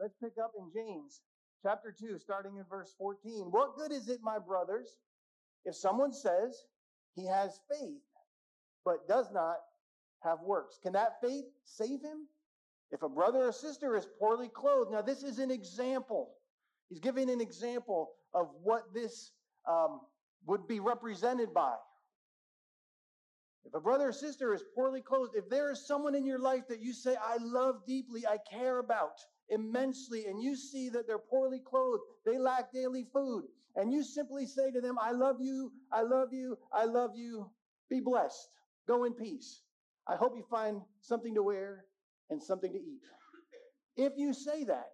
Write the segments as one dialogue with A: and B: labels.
A: Let's pick up in James chapter 2, starting in verse 14. What good is it, my brothers, if someone says he has faith, but does not have works? Can that faith save him? If a brother or sister is poorly clothed, now this is an example. He's giving an example of what this um, would be represented by. If a brother or sister is poorly clothed, if there is someone in your life that you say, I love deeply, I care about immensely, and you see that they're poorly clothed, they lack daily food, and you simply say to them, I love you, I love you, I love you, be blessed, go in peace. I hope you find something to wear and something to eat. If you say that,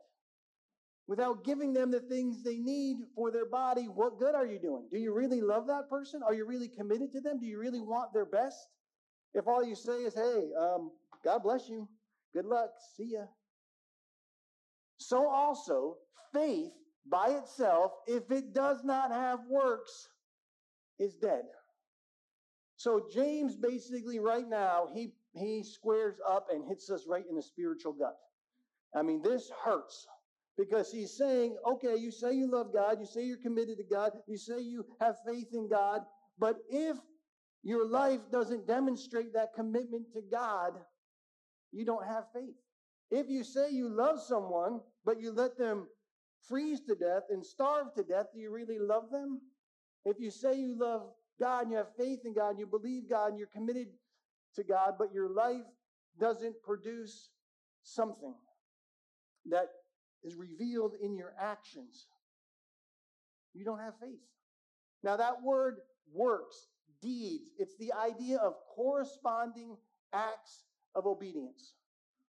A: without giving them the things they need for their body, what good are you doing? Do you really love that person? Are you really committed to them? Do you really want their best? If all you say is, hey, um, God bless you, good luck, see ya. So also, faith by itself, if it does not have works, is dead. So James basically right now, he, he squares up and hits us right in the spiritual gut. I mean, this hurts because he's saying, okay, you say you love God, you say you're committed to God, you say you have faith in God, but if your life doesn't demonstrate that commitment to God, you don't have faith. If you say you love someone, but you let them freeze to death and starve to death, do you really love them? If you say you love God and you have faith in God and you believe God and you're committed to God, but your life doesn't produce something that is revealed in your actions, you don't have faith. Now, that word works, deeds, it's the idea of corresponding acts of obedience.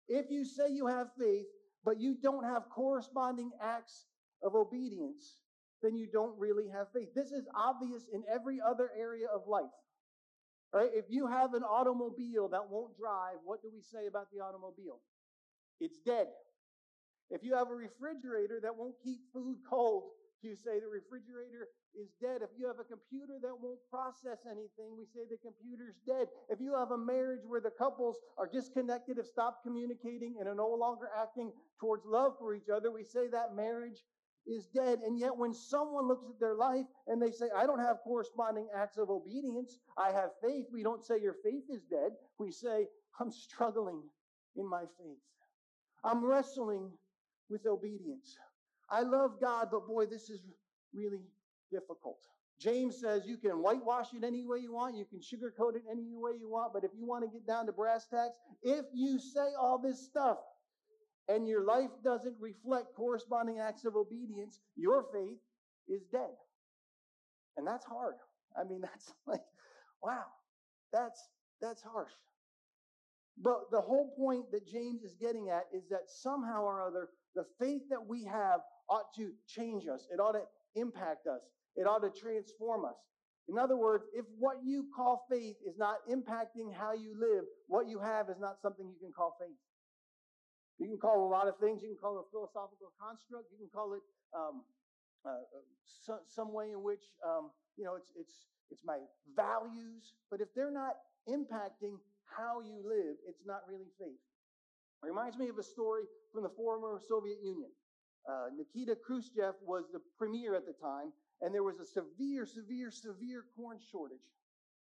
A: If you say you have faith, but you don't have corresponding acts of obedience, then you don't really have faith. This is obvious in every other area of life. Right? If you have an automobile that won't drive, what do we say about the automobile? It's dead. If you have a refrigerator that won't keep food cold, you say the refrigerator is dead. If you have a computer that won't process anything, we say the computer's dead. If you have a marriage where the couples are disconnected, have stopped communicating, and are no longer acting towards love for each other, we say that marriage is dead. And yet, when someone looks at their life and they say, I don't have corresponding acts of obedience, I have faith, we don't say your faith is dead. We say, I'm struggling in my faith. I'm wrestling with obedience. I love God, but boy, this is really difficult. James says you can whitewash it any way you want, you can sugarcoat it any way you want, but if you want to get down to brass tacks, if you say all this stuff and your life doesn't reflect corresponding acts of obedience, your faith is dead. And that's hard. I mean, that's like, wow, that's that's harsh. But the whole point that James is getting at is that somehow or other, the faith that we have ought to change us. It ought to impact us. It ought to transform us. In other words, if what you call faith is not impacting how you live, what you have is not something you can call faith. You can call a lot of things. You can call it a philosophical construct. You can call it um, uh, so, some way in which um, you know it's it's it's my values. But if they're not impacting how you live, it's not really faith. It reminds me of a story from the former Soviet Union. Uh, Nikita Khrushchev was the premier at the time, and there was a severe, severe, severe corn shortage.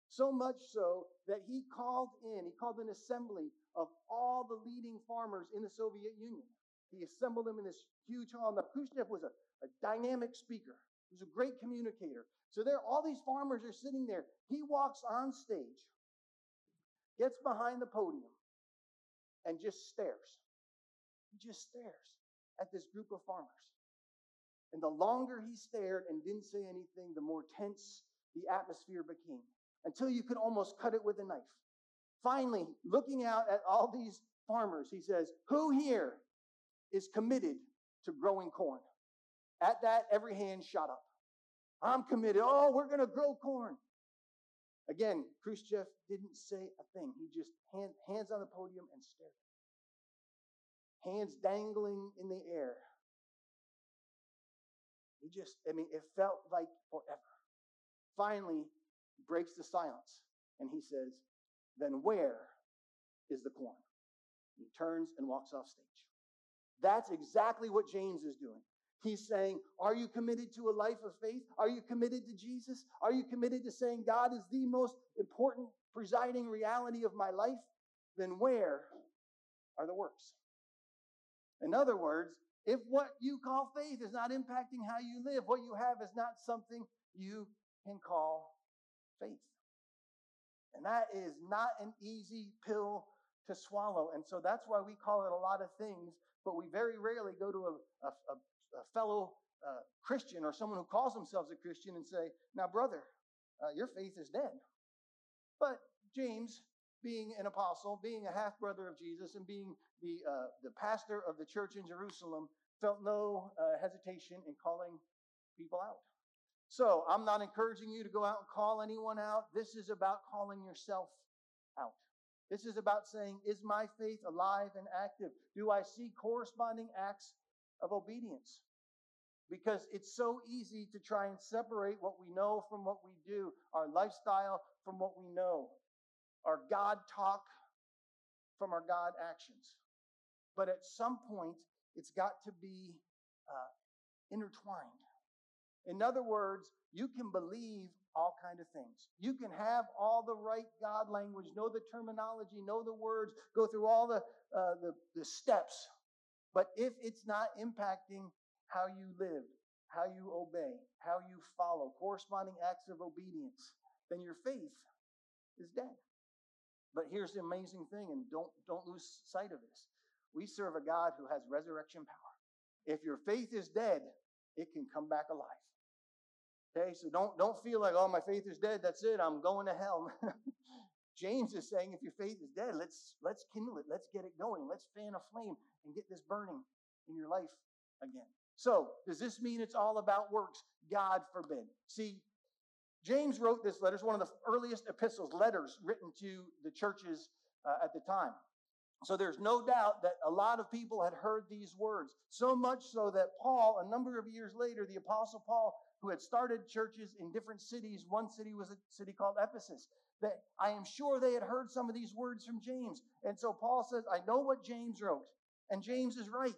A: So much so that he called in, he called an assembly of all the leading farmers in the Soviet Union. He assembled them in this huge hall. Now, Khrushchev was a, a dynamic speaker. He was a great communicator. So there, all these farmers are sitting there. He walks on stage, gets behind the podium, and just stares. He just stares at this group of farmers. And the longer he stared and didn't say anything, the more tense the atmosphere became until you could almost cut it with a knife. Finally, looking out at all these farmers, he says, Who here is committed to growing corn? At that, every hand shot up. I'm committed. Oh, we're going to grow corn. Again, Khrushchev didn't say a thing. He just hand, hands on the podium and stared hands dangling in the air. He just, I mean, it felt like forever. Finally, breaks the silence and he says, Then where is the corn? He turns and walks off stage. That's exactly what James is doing. He's saying, Are you committed to a life of faith? Are you committed to Jesus? Are you committed to saying God is the most important presiding reality of my life? Then where are the works? In other words, if what you call faith is not impacting how you live, what you have is not something you can call faith. And that is not an easy pill to swallow. And so that's why we call it a lot of things, but we very rarely go to a, a, a fellow uh, Christian or someone who calls themselves a Christian and say, Now, brother, uh, your faith is dead. But James, being an apostle, being a half brother of Jesus, and being the, uh, the pastor of the church in Jerusalem, felt no uh, hesitation in calling people out. So I'm not encouraging you to go out and call anyone out. This is about calling yourself out. This is about saying, is my faith alive and active? Do I see corresponding acts of obedience? Because it's so easy to try and separate what we know from what we do, our lifestyle from what we know, our God talk from our God actions. But at some point, it's got to be uh, intertwined. In other words, you can believe all kind of things. You can have all the right God language, know the terminology, know the words, go through all the, uh, the, the steps. But if it's not impacting how you live, how you obey, how you follow, corresponding acts of obedience, then your faith is dead. But here's the amazing thing, and don't, don't lose sight of this. We serve a God who has resurrection power. If your faith is dead, it can come back alive. Okay, so don't don't feel like, oh, my faith is dead. That's it. I'm going to hell. James is saying, if your faith is dead, let's let's kindle it. Let's get it going. Let's fan a flame and get this burning in your life again. So, does this mean it's all about works? God forbid. See, James wrote this letter. It's one of the earliest epistles, letters written to the churches uh, at the time. So there's no doubt that a lot of people had heard these words. So much so that Paul, a number of years later, the Apostle Paul, who had started churches in different cities. One city was a city called Ephesus. That I am sure they had heard some of these words from James. And so Paul says, I know what James wrote, and James is right.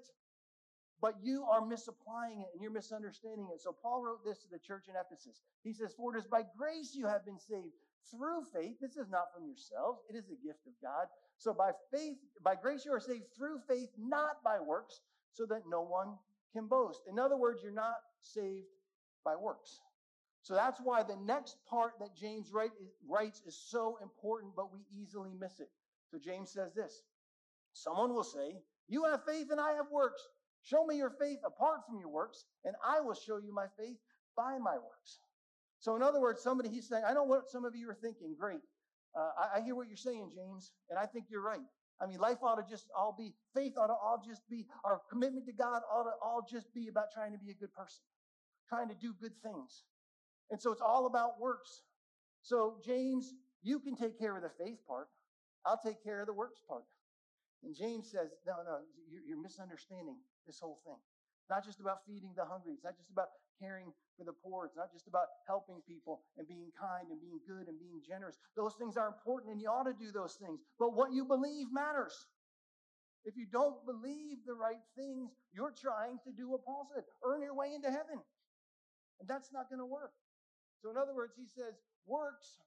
A: But you are misapplying it and you're misunderstanding it. So Paul wrote this to the church in Ephesus. He says, For it is by grace you have been saved through faith. This is not from yourselves, it is a gift of God. So by faith, by grace you are saved through faith, not by works, so that no one can boast. In other words, you're not saved by works. So that's why the next part that James write, writes is so important, but we easily miss it. So James says this Someone will say, You have faith and I have works. Show me your faith apart from your works, and I will show you my faith by my works. So, in other words, somebody he's saying, I know what some of you are thinking. Great. Uh, I, I hear what you're saying, James, and I think you're right. I mean, life ought to just all be, faith ought to all just be, our commitment to God ought to all just be about trying to be a good person trying to do good things. And so it's all about works. So, James, you can take care of the faith part. I'll take care of the works part. And James says, no, no, you're misunderstanding this whole thing. Not just about feeding the hungry. It's not just about caring for the poor. It's not just about helping people and being kind and being good and being generous. Those things are important and you ought to do those things. But what you believe matters. If you don't believe the right things, you're trying to do what Paul said earn your way into heaven. And that's not going to work. So, in other words, he says, works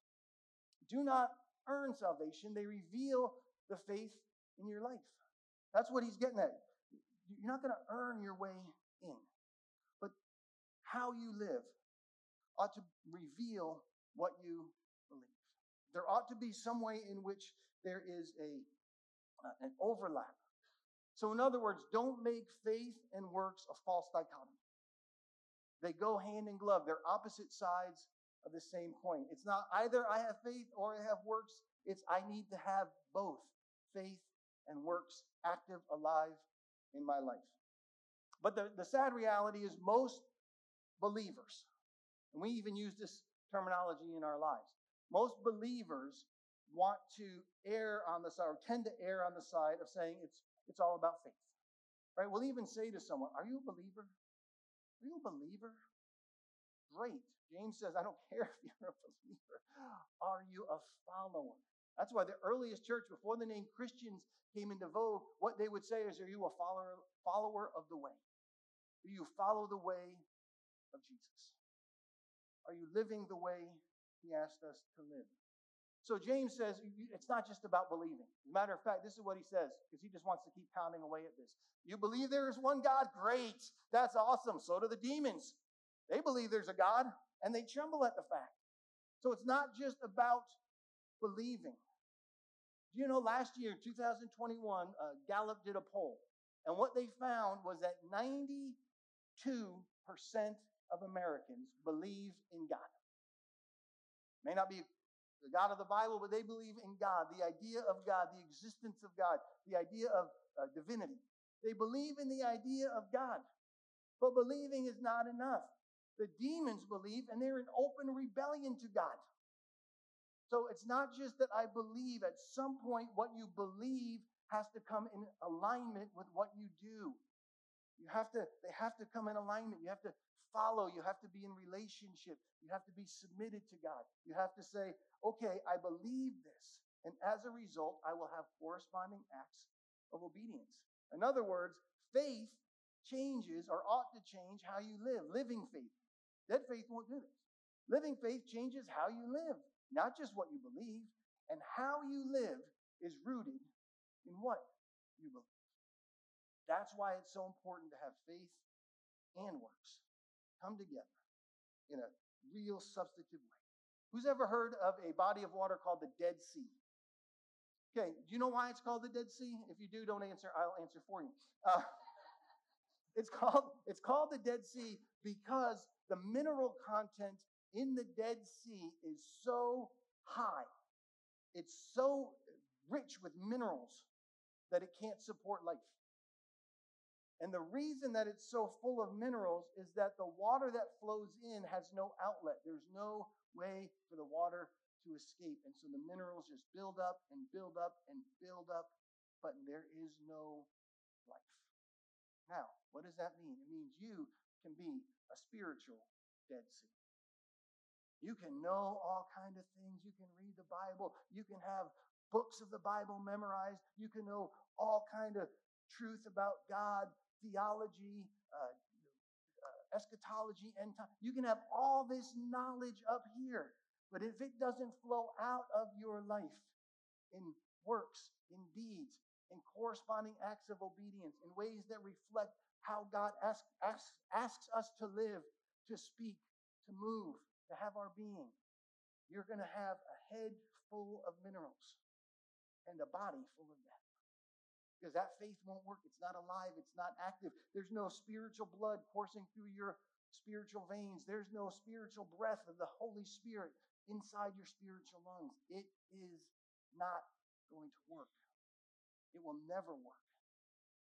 A: do not earn salvation, they reveal the faith in your life. That's what he's getting at. You're not going to earn your way in, but how you live ought to reveal what you believe. There ought to be some way in which there is a uh, an overlap. So, in other words, don't make faith and works a false dichotomy. They go hand in glove. They're opposite sides of the same coin. It's not either I have faith or I have works. It's I need to have both faith and works active, alive in my life. But the, the sad reality is most believers, and we even use this terminology in our lives, most believers want to err on the side or tend to err on the side of saying it's it's all about faith. Right? We'll even say to someone, Are you a believer? Are you a believer? Great. James says, I don't care if you're a believer. Are you a follower? That's why the earliest church, before the name Christians came into vogue, what they would say is, Are you a follower, follower of the way? Do you follow the way of Jesus? Are you living the way he asked us to live? So James says it's not just about believing. matter of fact, this is what he says because he just wants to keep pounding away at this. You believe there is one God? Great. That's awesome. So do the demons. They believe there's a God and they tremble at the fact. So it's not just about believing. Do you know last year, 2021, uh, Gallup did a poll, and what they found was that 92% of Americans believe in God. May not be the God of the Bible, but they believe in God, the idea of God, the existence of God, the idea of uh, divinity. They believe in the idea of God. But believing is not enough. The demons believe, and they're in open rebellion to God. So it's not just that I believe. At some point, what you believe has to come in alignment with what you do. You have to, they have to come in alignment. You have to follow. You have to be in relationship. You have to be submitted to God. You have to say, okay, I believe this. And as a result, I will have corresponding acts of obedience. In other words, faith changes or ought to change how you live. Living faith. Dead faith won't do this. Living faith changes how you live not just what you believe, and how you live is rooted in what you believe. That's why it's so important to have faith and works come together in a real substantive way. Who's ever heard of a body of water called the Dead Sea? Okay, do you know why it's called the Dead Sea? If you do, don't answer. I'll answer for you. Uh, it's called it's called the Dead Sea because the mineral content in the Dead Sea is so high, it's so rich with minerals that it can't support life. And the reason that it's so full of minerals is that the water that flows in has no outlet. There's no way for the water to escape. And so the minerals just build up and build up and build up, but there is no life. Now, what does that mean? It means you can be a spiritual Dead Sea. You can know all kind of things. You can read the Bible. You can have books of the Bible memorized. You can know all kind of truth about God, theology, uh, uh, eschatology, and time. You can have all this knowledge up here. But if it doesn't flow out of your life in works, in deeds, in corresponding acts of obedience, in ways that reflect how God asks, asks, asks us to live, to speak, to move, to have our being, you're going to have a head full of minerals and a body full of death. Because that faith won't work. It's not alive. It's not active. There's no spiritual blood coursing through your spiritual veins. There's no spiritual breath of the Holy Spirit inside your spiritual lungs. It is not going to work. It will never work.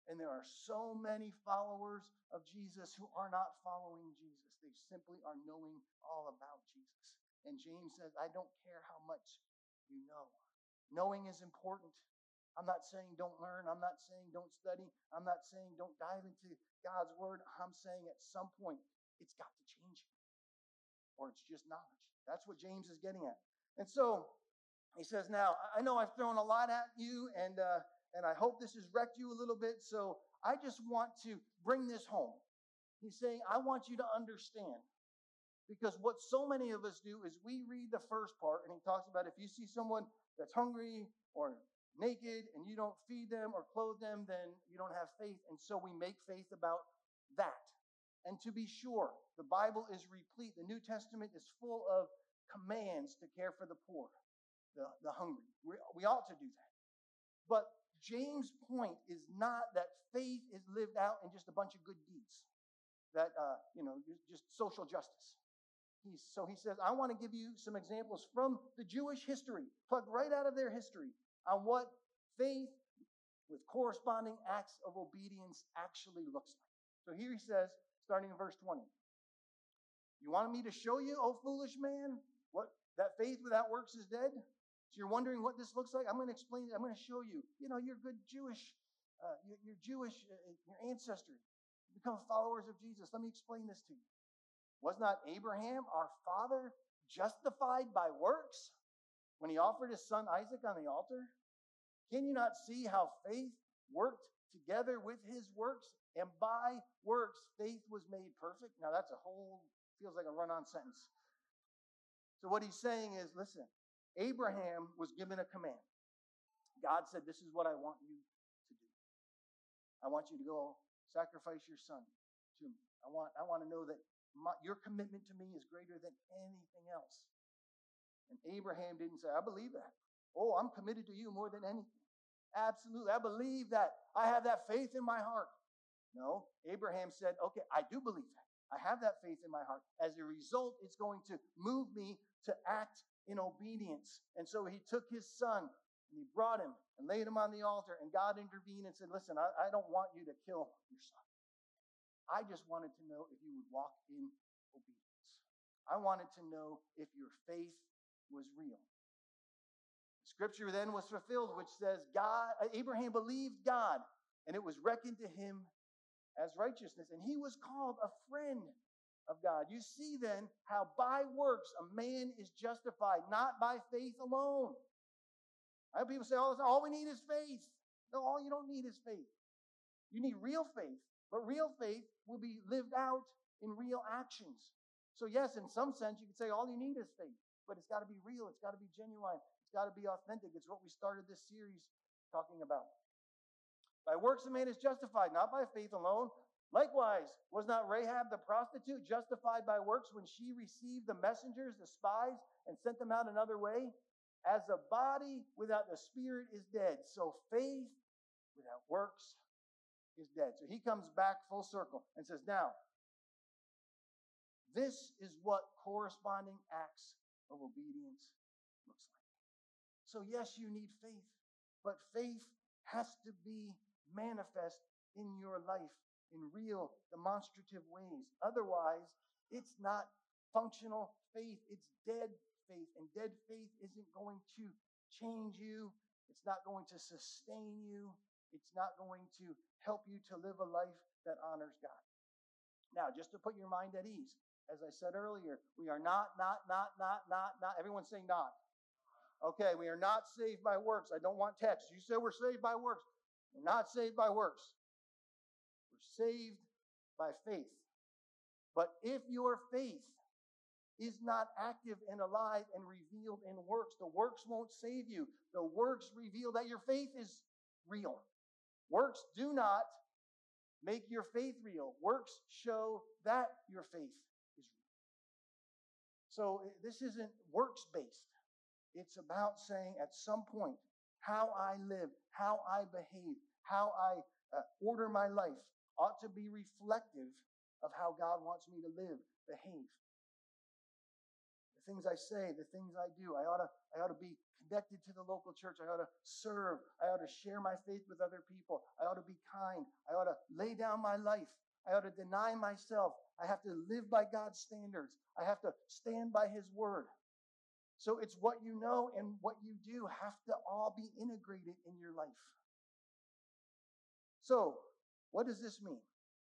A: And there are so many followers of Jesus who are not following Jesus. They simply are knowing all about Jesus. And James says, I don't care how much you know. Knowing is important. I'm not saying don't learn. I'm not saying don't study. I'm not saying don't dive into God's word. I'm saying at some point it's got to change you, or it's just knowledge. That's what James is getting at. And so he says, Now, I know I've thrown a lot at you, and, uh, and I hope this has wrecked you a little bit. So I just want to bring this home. He's saying, I want you to understand. Because what so many of us do is we read the first part, and he talks about if you see someone that's hungry or naked and you don't feed them or clothe them, then you don't have faith. And so we make faith about that. And to be sure, the Bible is replete. The New Testament is full of commands to care for the poor, the, the hungry. We, we ought to do that. But James' point is not that faith is lived out in just a bunch of good deeds that, uh, you know, just social justice. He's, so he says, I want to give you some examples from the Jewish history, plugged right out of their history, on what faith with corresponding acts of obedience actually looks like. So here he says, starting in verse 20, You wanted me to show you, oh foolish man, what that faith without works is dead? So you're wondering what this looks like? I'm going to explain it. I'm going to show you. You know, you're good Jewish, uh, you're, you're Jewish, uh, your ancestry become followers of Jesus. Let me explain this to you. Was not Abraham, our father, justified by works when he offered his son Isaac on the altar? Can you not see how faith worked together with his works? And by works, faith was made perfect. Now, that's a whole, feels like a run on sentence. So, what he's saying is listen, Abraham was given a command. God said, This is what I want you to do. I want you to go sacrifice your son to me. I want, I want to know that my, your commitment to me is greater than anything else. And Abraham didn't say, I believe that. Oh, I'm committed to you more than anything. Absolutely. I believe that. I have that faith in my heart. No, Abraham said, Okay, I do believe that. I have that faith in my heart. As a result, it's going to move me to act in obedience. And so he took his son and he brought him and laid him on the altar. And God intervened and said, Listen, I, I don't want you to kill your son. I just wanted to know if you would walk in obedience. I wanted to know if your faith was real. Scripture then was fulfilled, which says, God, uh, Abraham believed God, and it was reckoned to him as righteousness. And he was called a friend of God. You see then how by works a man is justified, not by faith alone. I have people say all time, all we need is faith. No, all you don't need is faith. You need real faith. But real faith will be lived out in real actions. So, yes, in some sense, you could say all you need is faith, but it's got to be real. It's got to be genuine. It's got to be authentic. It's what we started this series talking about. By works, a man is justified, not by faith alone. Likewise, was not Rahab the prostitute justified by works when she received the messengers, the spies, and sent them out another way? As a body without the spirit is dead, so faith without works is dead. So he comes back full circle and says, Now, this is what corresponding acts of obedience looks like. So, yes, you need faith, but faith has to be manifest in your life in real, demonstrative ways. Otherwise, it's not functional faith, it's dead faith. And dead faith isn't going to change you, it's not going to sustain you, it's not going to help you to live a life that honors God. Now, just to put your mind at ease, as I said earlier, we are not, not, not, not, not, not. Everyone say not. Okay, we are not saved by works. I don't want text. You say we're saved by works. We're not saved by works. We're saved by faith. But if your faith is not active and alive and revealed in works, the works won't save you. The works reveal that your faith is real. Works do not make your faith real. Works show that your faith is real. So this isn't works based. It's about saying at some point how I live, how I behave, how I uh, order my life ought to be reflective of how God wants me to live, behave. The things I say, the things I do, I ought to, I ought to be connected to the local church. I ought to serve. I ought to share my faith with other people. I ought to be kind. I ought to lay down my life. I ought to deny myself. I have to live by God's standards. I have to stand by His word. So it's what you know and what you do have to all be integrated in your life. So, what does this mean?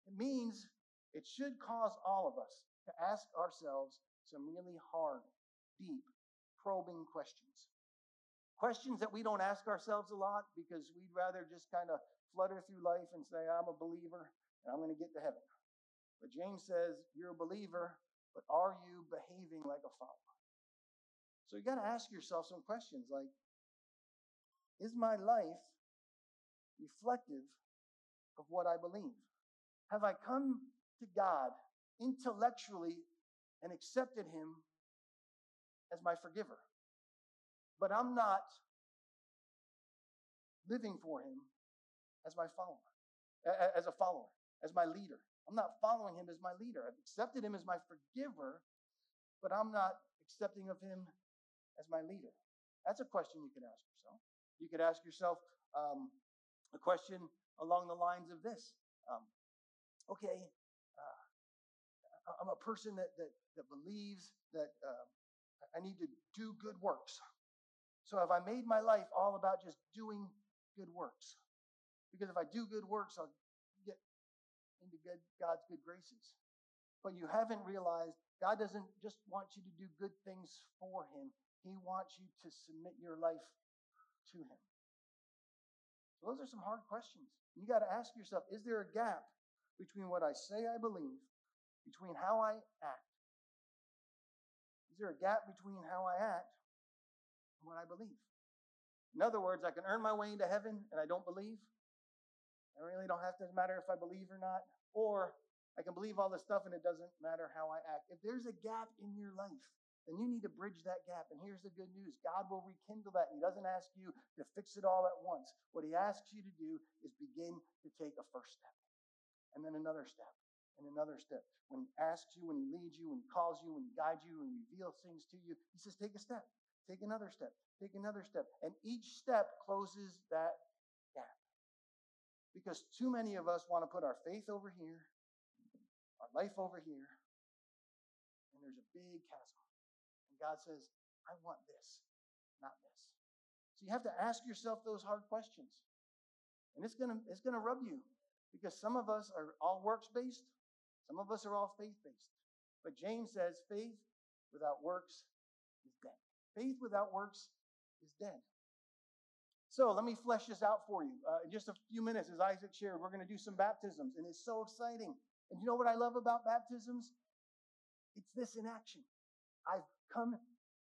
A: It means it should cause all of us to ask ourselves some really hard, deep, probing questions. Questions that we don't ask ourselves a lot because we'd rather just kind of flutter through life and say, I'm a believer and I'm going to get to heaven. But James says, You're a believer, but are you behaving like a follower? So you got to ask yourself some questions like, Is my life reflective of what I believe? Have I come to God intellectually and accepted Him as my forgiver? but I'm not living for him as my follower, as a follower, as my leader. I'm not following him as my leader. I've accepted him as my forgiver, but I'm not accepting of him as my leader. That's a question you could ask yourself. You could ask yourself um, a question along the lines of this um, Okay, I'm a person that, that, that believes that uh, I need to do good works. So have I made my life all about just doing good works? Because if I do good works, I'll get into good, God's good graces. But you haven't realized God doesn't just want you to do good things for Him, He wants you to submit your life to Him. So those are some hard questions. You got to ask yourself is there a gap between what I say I believe, between how I act? Is there a gap between how I act and what I believe? In other words, I can earn my way into heaven and I don't believe. I really don't have to matter if I believe or not. Or I can believe all this stuff and it doesn't matter how I act. If there's a gap in your life, then you need to bridge that gap. And here's the good news God will rekindle that. He doesn't ask you to fix it all at once. What He asks you to do is begin to take a first step, and then another step, and another step. When He asks you, when He leads you, when He calls you, when He guides you, and reveals things to you, He says, Take a step, take another step, take another step. And each step closes that gap. Because too many of us want to put our faith over here, our life over here, and there's a big chasm. And God says, I want this, not this. So you have to ask yourself those hard questions. And it's gonna it's gonna rub you because some of us are all works based, some of us are all faith based. But James says faith without works is dead. Faith without works is dead. So let me flesh this out for you. Uh, in just a few minutes, as Isaac shared, we're going to do some baptisms, and it's so exciting. And you know what I love about baptisms? It's this in action. I've come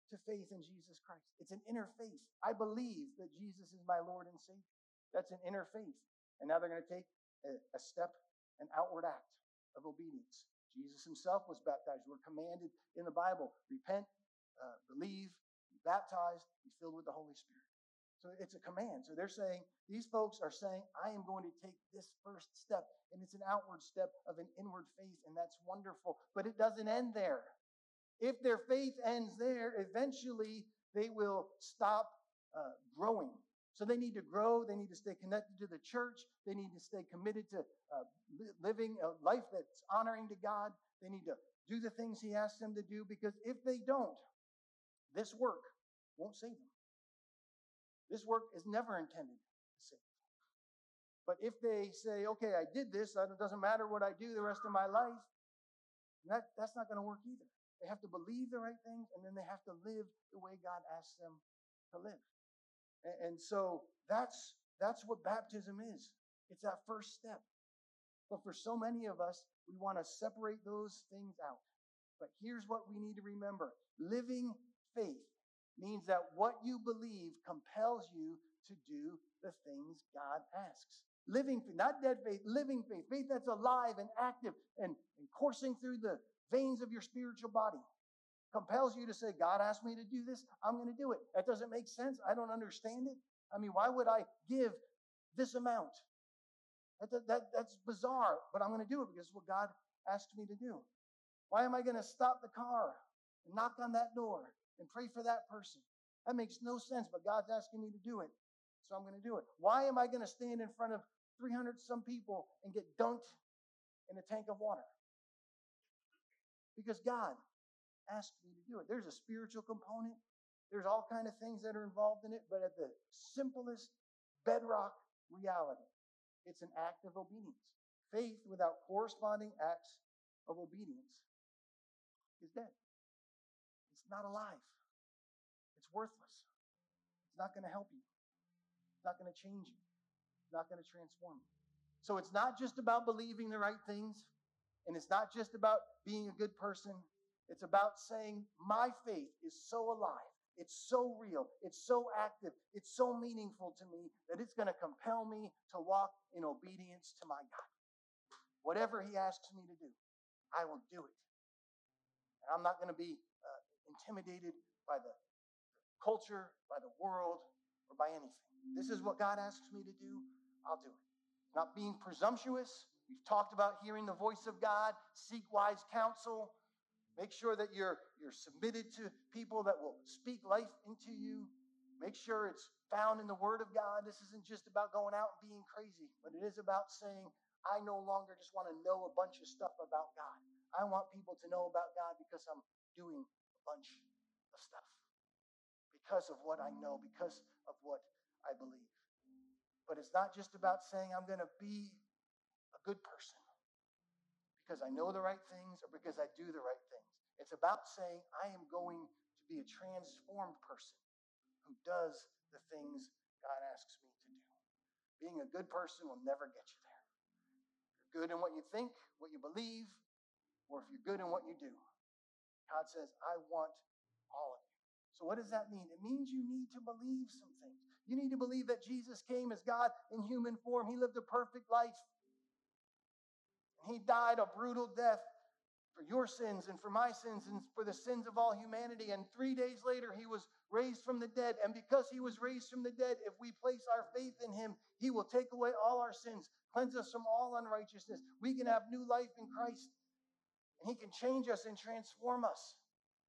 A: to faith in Jesus Christ. It's an inner faith. I believe that Jesus is my Lord and Savior. That's an inner faith. And now they're going to take a, a step, an outward act of obedience. Jesus himself was baptized. We're commanded in the Bible repent, uh, believe, be baptized, be filled with the Holy Spirit. So it's a command. So they're saying, these folks are saying, I am going to take this first step. And it's an outward step of an inward faith. And that's wonderful. But it doesn't end there. If their faith ends there, eventually they will stop uh, growing. So they need to grow. They need to stay connected to the church. They need to stay committed to uh, living a life that's honoring to God. They need to do the things He asks them to do because if they don't, this work won't save them. This work is never intended to save them. But if they say, okay, I did this, it doesn't matter what I do the rest of my life, that, that's not going to work either. They have to believe the right things, and then they have to live the way God asks them to live. And, so that's that's what baptism is. It's that first step. But for so many of us, we want to separate those things out. But here's what we need to remember living faith means that what you believe compels you to do the things God asks. Living faith, not dead faith, living faith, faith that's alive and active and, and coursing through the veins of your spiritual body compels you to say, God asked me to do this, I'm going to do it. That doesn't make sense. I don't understand it. I mean, why would I give this amount? That, that, that that's bizarre, but I'm going to do it because it's what God asked me to do. Why am I going to stop the car and knock on that door and pray for that person? That makes no sense, but God's asking me to do it, so I'm going to do it. Why am I going to stand in front of 300 some people and get dunked in a tank of water? because God asked me to do it. There's a spiritual component. There's all kind of things that are involved in it, but at the simplest bedrock reality, it's an act of obedience. Faith without corresponding acts of obedience is dead. It's not alive. It's worthless. It's not going to help you. It's not going to change you. It's not going to transform you. So it's not just about believing the right things. And it's not just about being a good person, it's about saying, My faith is so alive, it's so real, it's so active, it's so meaningful to me that it's going to compel me to walk in obedience to my God. Whatever He asks me to do, I will do it. And I'm not going to be uh, intimidated by the culture, by the world, or by anything. This is what God asks me to do, I'll do it. Not being presumptuous, We've talked about hearing the voice of God, seek wise counsel, make sure that you're, you're submitted to people that will speak life into you. Make sure it's found in the Word of God. This isn't just about going out and being crazy, but it is about saying, I no longer just want to know a bunch of stuff about God. I want people to know about God because I'm doing a bunch of stuff. Because of what I know, because of what I believe. But it's not just about saying I'm going to be a good person because I know the right things or because I do the right things. It's about saying, I am going to be a transformed person who does the things God asks me to do. Being a good person will never get you there. You're good in what you think, what you believe, or if you're good in what you do. God says, I want all of you. So, what does that mean? It means you need to believe some things. You need to believe that Jesus came as God in human form. He lived a perfect life. He died a brutal death for your sins and for my sins and for the sins of all humanity. And three days later, he was raised from the dead. And because he was raised from the dead, if we place our faith in him, he will take away all our sins, cleanse us from all unrighteousness. We can have new life in Christ, and he can change us and transform us.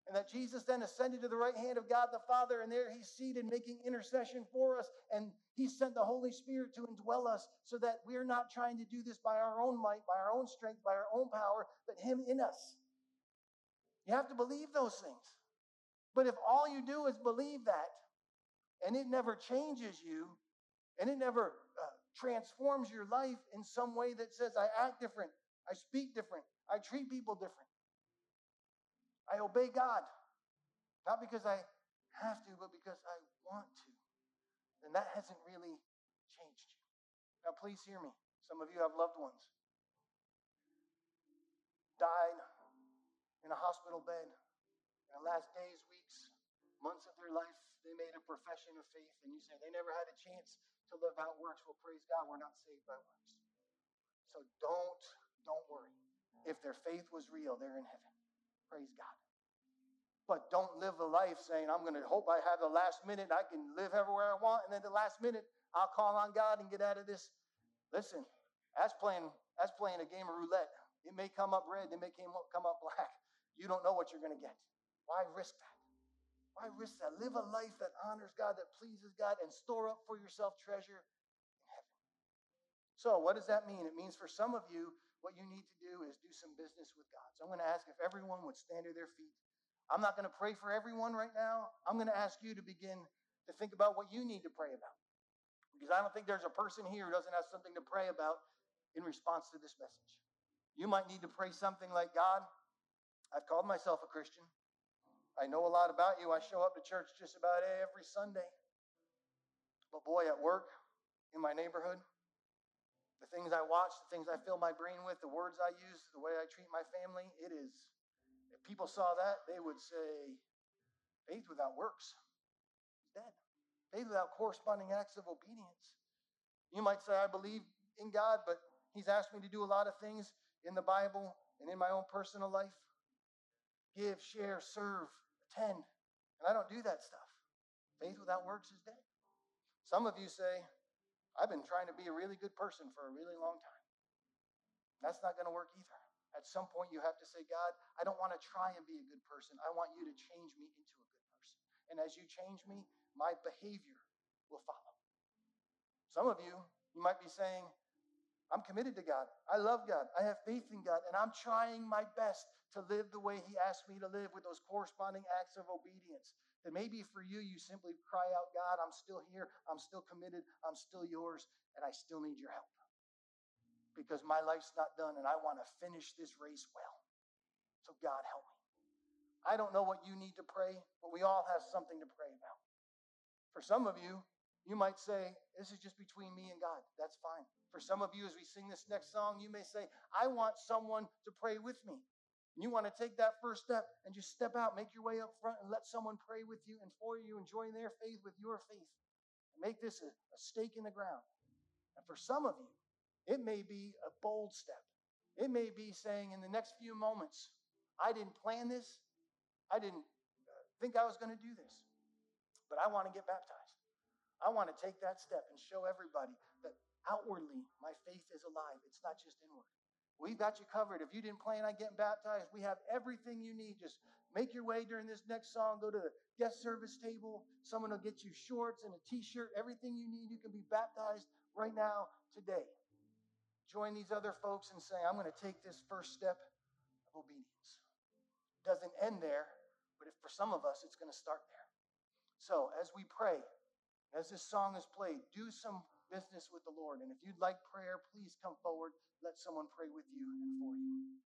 A: And that Jesus then ascended to the right hand of God the Father, and there he's seated making intercession for us. And he sent the Holy Spirit to indwell us so that we're not trying to do this by our own might, by our own strength, by our own power, but him in us. You have to believe those things. But if all you do is believe that, and it never changes you, and it never uh, transforms your life in some way that says, I act different, I speak different, I treat people different. I obey God, not because I have to, but because I want to. And that hasn't really changed you. Now, please hear me. Some of you have loved ones died in a hospital bed. In the last days, weeks, months of their life, they made a profession of faith, and you say they never had a chance to live out works. Well, praise God, we're not saved by works. So don't, don't worry. If their faith was real, they're in heaven. Praise God. But don't live a life saying, I'm going to hope I have the last minute. I can live everywhere I want. And then the last minute, I'll call on God and get out of this. Listen, that's playing, that's playing a game of roulette. It may come up red, it may come up black. You don't know what you're going to get. Why risk that? Why risk that? Live a life that honors God, that pleases God, and store up for yourself treasure. So, what does that mean? It means for some of you, what you need to do is do some business with God. So I'm going to ask if everyone would stand to their feet. I'm not going to pray for everyone right now. I'm going to ask you to begin to think about what you need to pray about. Because I don't think there's a person here who doesn't have something to pray about in response to this message. You might need to pray something like God, I've called myself a Christian. I know a lot about you. I show up to church just about every Sunday. But boy, at work, in my neighborhood, the things I watch, the things I fill my brain with, the words I use, the way I treat my family, it is, if people saw that, they would say, faith without works is dead. Faith without corresponding acts of obedience. You might say, I believe in God, but He's asked me to do a lot of things in the Bible and in my own personal life give, share, serve, attend. And I don't do that stuff. Faith without works is dead. Some of you say, I've been trying to be a really good person for a really long time. That's not going to work either. At some point, you have to say, God, I don't want to try and be a good person. I want you to change me into a good person. And as you change me, my behavior will follow. Some of you, you might be saying, I'm committed to God. I love God. I have faith in God. And I'm trying my best to live the way He asked me to live with those corresponding acts of obedience that maybe for you, you simply cry out, God, I'm still here. I'm still committed. I'm still yours. And I still need your help because my life's not done and I want to finish this race well. So, God, help me. I don't know what you need to pray, but we all have something to pray about. For some of you, you might say, This is just between me and God. That's fine. For some of you, as we sing this next song, you may say, I want someone to pray with me. And you want to take that first step and just step out, make your way up front, and let someone pray with you and for you and join their faith with your faith. Make this a, a stake in the ground. And for some of you, it may be a bold step. It may be saying in the next few moments, I didn't plan this. I didn't uh, think I was going to do this, but I want to get baptized. I want to take that step and show everybody that outwardly my faith is alive. It's not just inward. We've got you covered. If you didn't plan on getting baptized, we have everything you need. Just make your way during this next song. Go to the guest service table. Someone will get you shorts and a t shirt, everything you need. You can be baptized right now, today. Join these other folks and say, I'm going to take this first step of obedience. It doesn't end there, but if for some of us, it's going to start there. So as we pray, as this song is played, do some business with the Lord. And if you'd like prayer, please come forward. Let someone pray with you and for you.